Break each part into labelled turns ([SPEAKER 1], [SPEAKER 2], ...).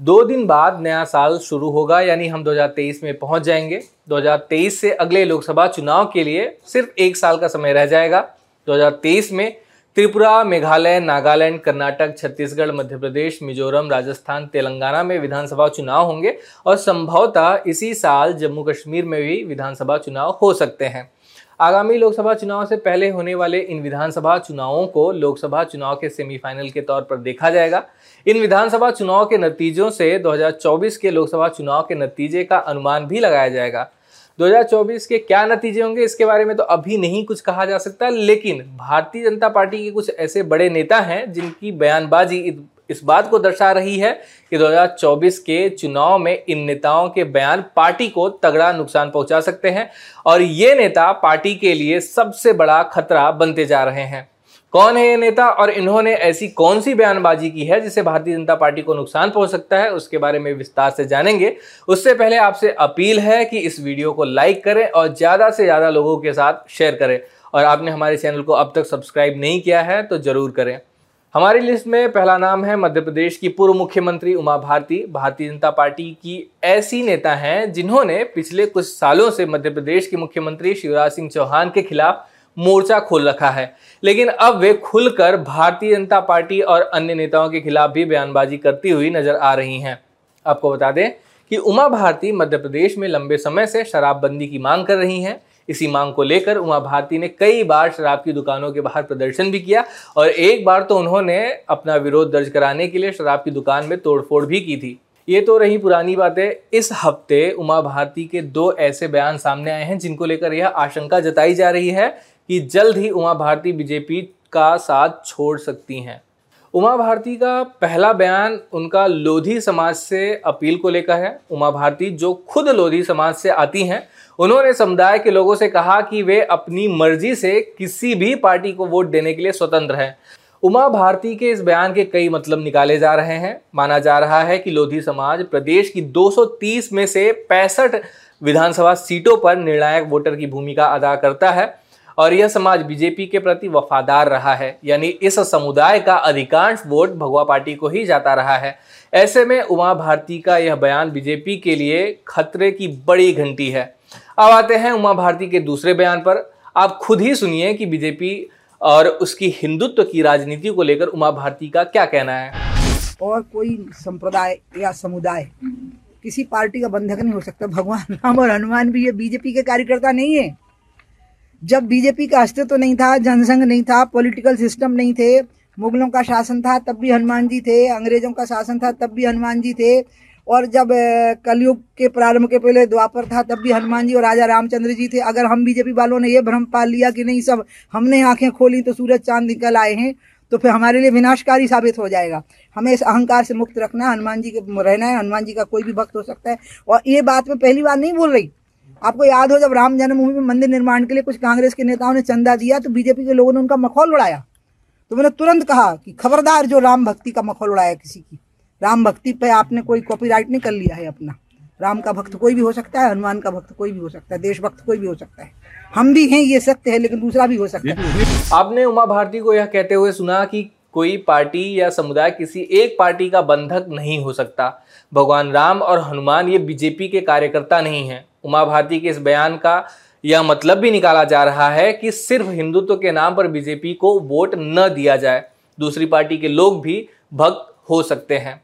[SPEAKER 1] दो दिन बाद नया साल शुरू होगा, यानी हम 2023 में पहुँच जाएँगे। 2023 से अगले लोकसभा चुनाव के लिए सिर्फ़ एक साल का समय रह जाएगा। 2023 में त्रिपुरा, मेघालय, नागालैंड, कर्नाटक, छत्तीसगढ़, मध्य प्रदेश, मिजोरम, राजस्थान, तेलंगाना में विधानसभा चुनाव होंगे और संभवतः इसी साल जम्मू कश्मीर में भी विधानसभा चुनाव हो सकते हैं। आगामी लोकसभा चुनाव से पहले होने वाले इन विधानसभा चुनावों को लोकसभा चुनाव के सेमीफाइनल के तौर पर देखा जाएगा। इन विधानसभा चुनाव के नतीजों से 2024 के लोकसभा चुनाव के नतीजे का अनुमान भी लगाया जाएगा। 2024 के क्या नतीजे होंगे, इसके बारे में तो अभी नहीं कुछ कहा जा सकता, लेकिन भारतीय जनता पार्टी के कुछ ऐसे बड़े नेता हैं जिनकी बयानबाजी इस बात को दर्शा रही है कि 2024 के चुनाव में इन नेताओं के बयान पार्टी को तगड़ा नुकसान पहुँचा सकते हैं और ये नेता पार्टी के लिए सबसे बड़ा खतरा बनते जा रहे हैं। कौन है ये नेता और इन्होंने ऐसी कौन सी बयानबाजी की है जिससे भारतीय जनता पार्टी को नुकसान पहुँच सकता है? उसके बारे में विस्तार से जानेंगे। उससे पहले आपसे अपील है कि इस वीडियो को लाइक करें और ज़्यादा से ज़्यादा लोगों के साथ शेयर करें। और आपने हमारे चैनल को अब तक सब्सक्राइब नहीं किया है तो ज़रूर करें। हमारी लिस्ट में पहला नाम है मध्य प्रदेश की पूर्व मुख्यमंत्री उमा भारती। भारतीय जनता पार्टी की ऐसी नेता हैं जिन्होंने पिछले कुछ सालों से मध्य प्रदेश के मुख्यमंत्री शिवराज सिंह चौहान के खिलाफ मोर्चा खोल रखा है। लेकिन अब वे खुलकर भारतीय जनता पार्टी और अन्य नेताओं के खिलाफ भी बयानबाजी करती हुई नज़र आ रही हैं। आपको बता दें कि उमा भारती मध्य प्रदेश में लंबे समय से शराबबंदी की मांग कर रही हैं। इसी मांग को लेकर उमा भारती ने कई बार शराब की दुकानों के बाहर प्रदर्शन भी किया और एक बार तो उन्होंने अपना विरोध दर्ज कराने के लिए शराब की दुकान में तोड़फोड़ भी की थी। ये तो रही पुरानी बातें। इस हफ़्ते उमा भारती के दो ऐसे बयान सामने आए हैं, जिनको लेकर यह आशंका जताई जा रही है कि जल्द ही उमा भारती बीजेपी का साथ छोड़ सकती हैं। उमा भारती का पहला बयान उनका लोधी समाज से अपील को लेकर है। उमा भारती जो खुद लोधी समाज से आती हैं, उन्होंने समुदाय के लोगों से कहा कि वे अपनी मर्ज़ी से किसी भी पार्टी को वोट देने के लिए स्वतंत्र हैं। उमा भारती के इस बयान के कई मतलब निकाले जा रहे हैं। माना जा रहा है कि लोधी समाज प्रदेश की 230 में से पैंसठ विधानसभा सीटों पर निर्णायक वोटर की भूमिका अदा करता है। और यह समाज बीजेपी के प्रति वफादार रहा है, यानी इस समुदाय का अधिकांश वोट भगवा पार्टी को ही जाता रहा है। ऐसे में उमा भारती का यह बयान बीजेपी के लिए खतरे की बड़ी घंटी है। अब आते हैं उमा भारती के दूसरे बयान पर। आप खुद ही सुनिए कि बीजेपी और उसकी हिंदुत्व की राजनीति को लेकर उमा भारती का क्या कहना है।
[SPEAKER 2] और कोई संप्रदाय या समुदाय, किसी पार्टी का बंधक नहीं हो सकता। भगवान राम और हनुमान भी ये बीजेपी के कार्यकर्ता नहीं है। जब बीजेपी का अस्तित्व तो नहीं था, जनसंघ नहीं था पॉलिटिकल सिस्टम नहीं थे, मुगलों का शासन था, तब भी हनुमान जी थे, अंग्रेज़ों का शासन था, तब भी हनुमान जी थे, और जब कलयुग के प्रारंभ के पहले द्वापर था, तब भी हनुमान जी और राजा रामचंद्र जी थे। अगर हम बीजेपी वालों ने ये भ्रम पाल लिया कि नहीं, सब हमने आँखें खोली तो सूरज चाँद निकल आए हैं तो फिर हमारे लिए विनाशकारी साबित हो जाएगा। हमें इस अहंकार से मुक्त रखना है हनुमान जी के रहना है, हनुमान जी का कोई भी भक्त हो सकता है। और ये बात मैं पहली बार नहीं बोल रही। आपको याद हो जब राम जन्मभूमि में मंदिर निर्माण के लिए कुछ कांग्रेस के नेताओं ने चंदा दिया तो बीजेपी के लोगों ने उनका मखौल उड़ाया। तो मैंने तुरंत कहा कि खबरदार जो राम भक्ति का मखौल उड़ाया किसी की, राम भक्ति पे आपने कोई कॉपीराइट नहीं कर लिया है अपना। राम का भक्त कोई भी हो सकता है, हनुमान का भक्त कोई भी हो सकता है, देशभक्त कोई भी हो सकता है। हम भी हैं, ये सत्य है, लेकिन दूसरा भी हो सकता है।
[SPEAKER 1] आपने उमा भारती को यह कहते हुए सुना कि कोई पार्टी या समुदाय किसी एक पार्टी का बंधक नहीं हो सकता। भगवान राम और हनुमान ये बीजेपी के कार्यकर्ता नहीं हैं। उमा भारती के इस बयान का यह मतलब भी निकाला जा रहा है कि सिर्फ़ हिंदुत्व के नाम पर बीजेपी को वोट न दिया जाए, दूसरी पार्टी के लोग भी भक्त हो सकते हैं।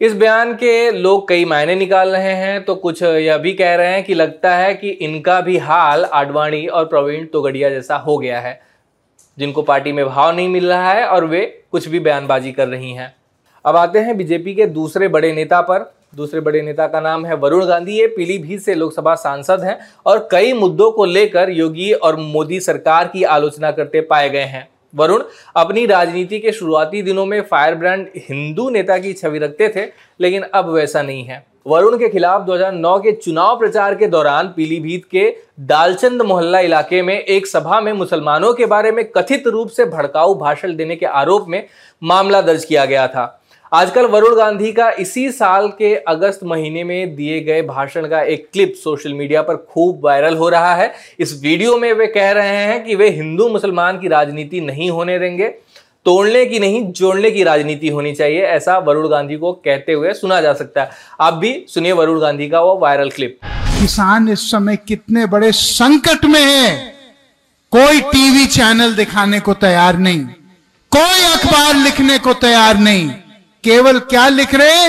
[SPEAKER 1] इस बयान के लोग कई मायने निकाल रहे हैं तो कुछ यह भी कह रहे हैं कि लगता है कि इनका भी हाल आडवाणी और प्रवीण तोगड़िया जैसा हो गया है। जिनको पार्टी में भाव नहीं मिल रहा है और वे कुछ भी बयानबाजी कर रही हैं। अब आते हैं बीजेपी के दूसरे बड़े नेता पर। दूसरे बड़े नेता का नाम है वरुण गांधी। ये पीलीभीत से लोकसभा सांसद हैं और कई मुद्दों को लेकर योगी और मोदी सरकार की आलोचना करते पाए गए हैं। वरुण अपनी राजनीति के शुरुआती दिनों में फायर ब्रांड हिंदू नेता की छवि रखते थे, लेकिन अब वैसा नहीं है। वरुण के खिलाफ 2009 के चुनाव प्रचार के दौरान पीलीभीत के दालचंद मोहल्ला इलाके में एक सभा में मुसलमानों के बारे में कथित रूप से भड़काऊ भाषण देने के आरोप में मामला दर्ज किया गया था। आजकल वरुण गांधी का इसी साल के अगस्त महीने में दिए गए भाषण का एक क्लिप सोशल मीडिया पर खूब वायरल हो रहा है। इस वीडियो में वे कह रहे हैं कि वे हिंदू मुसलमान की राजनीति नहीं होने देंगे। तोड़ने की नहीं, जोड़ने की राजनीति होनी चाहिए, ऐसा वरुण गांधी को कहते हुए सुना जा सकता है। आप भी सुनिए वरुण गांधी का वो वायरल क्लिप।
[SPEAKER 3] किसान इस समय कितने बड़े संकट में है। कोई टीवी चैनल दिखाने को तैयार नहीं, कोई अखबार लिखने को तैयार नहीं। केवल क्या लिख रहे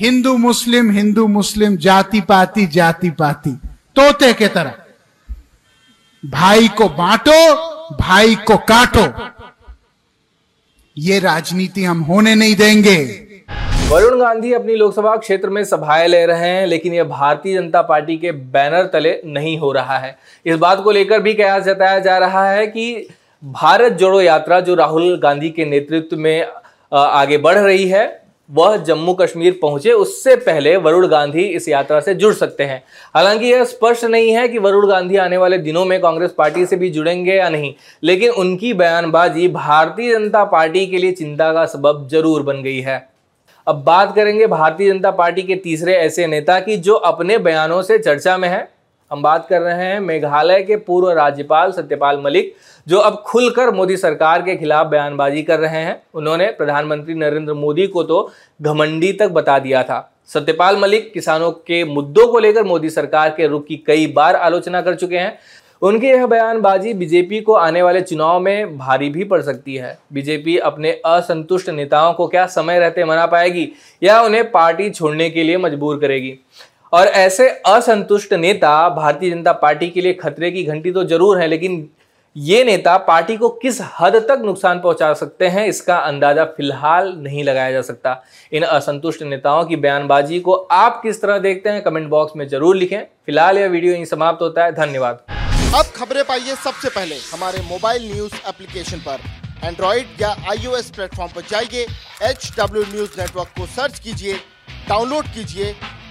[SPEAKER 3] हिंदू मुस्लिम हिंदू मुस्लिम, जाति पाति जाति पाति। तोते के तरह। भाई को बांटो, भाई को काटो। ये राजनीति हम होने नहीं देंगे।
[SPEAKER 1] वरुण गांधी अपनी लोकसभा क्षेत्र में सभाएँ ले रहे हैं, लेकिन यह भारतीय जनता पार्टी के बैनर तले नहीं हो रहा है। इस बात को लेकर भी कयास जताया जा रहा है कि भारत जोड़ो यात्रा जो राहुल गांधी के नेतृत्व में आगे बढ़ रही है वह जम्मू कश्मीर पहुँचे, उससे पहले वरुण गांधी इस यात्रा से जुड़ सकते हैं। हालाँकि यह स्पष्ट नहीं है कि वरुण गांधी आने वाले दिनों में कांग्रेस पार्टी से भी जुड़ेंगे या नहीं, लेकिन उनकी बयानबाजी भारतीय जनता पार्टी के लिए चिंता का सबब ज़रूर बन गई है। अब बात करेंगे भारतीय जनता पार्टी के तीसरे ऐसे नेता की, जो अपने बयानों से चर्चा में है। हम बात कर रहे हैं मेघालय के पूर्व राज्यपाल सत्यपाल मलिक, जो अब खुलकर मोदी सरकार के खिलाफ बयानबाजी कर रहे हैं। उन्होंने प्रधानमंत्री नरेंद्र मोदी को तो घमंडी तक बता दिया था। सत्यपाल मलिक किसानों के मुद्दों को लेकर मोदी सरकार के रुख की कई बार आलोचना कर चुके हैं। उनकी यह बयानबाजी बीजेपी को आने वाले चुनाव में भारी भी पड़ सकती है। बीजेपी अपने असंतुष्ट नेताओं को क्या समय रहते मना पाएगी या उन्हें पार्टी छोड़ने के लिए मजबूर करेगी? और ऐसे असंतुष्ट नेता भारतीय जनता पार्टी के लिए खतरे की घंटी तो ज़रूर है, लेकिन ये नेता पार्टी को किस हद तक नुकसान पहुँचा सकते हैं, इसका अंदाज़ा फ़िलहाल नहीं लगाया जा सकता। इन असंतुष्ट नेताओं की बयानबाजी को आप किस तरह देखते हैं, कमेंट बॉक्स में ज़रूर लिखें। फ़िलहाल यह वीडियो यहीं समाप्त होता है। धन्यवाद।
[SPEAKER 4] अब खबरें पाइए सबसे पहले हमारे मोबाइल न्यूज़ एप्लीकेशन पर। एंड्रॉइड या आईओएस प्लेटफॉर्म पर जाइए एच डब्ल्यू न्यूज़ नेटवर्क को सर्च कीजिए, डाउनलोड कीजिए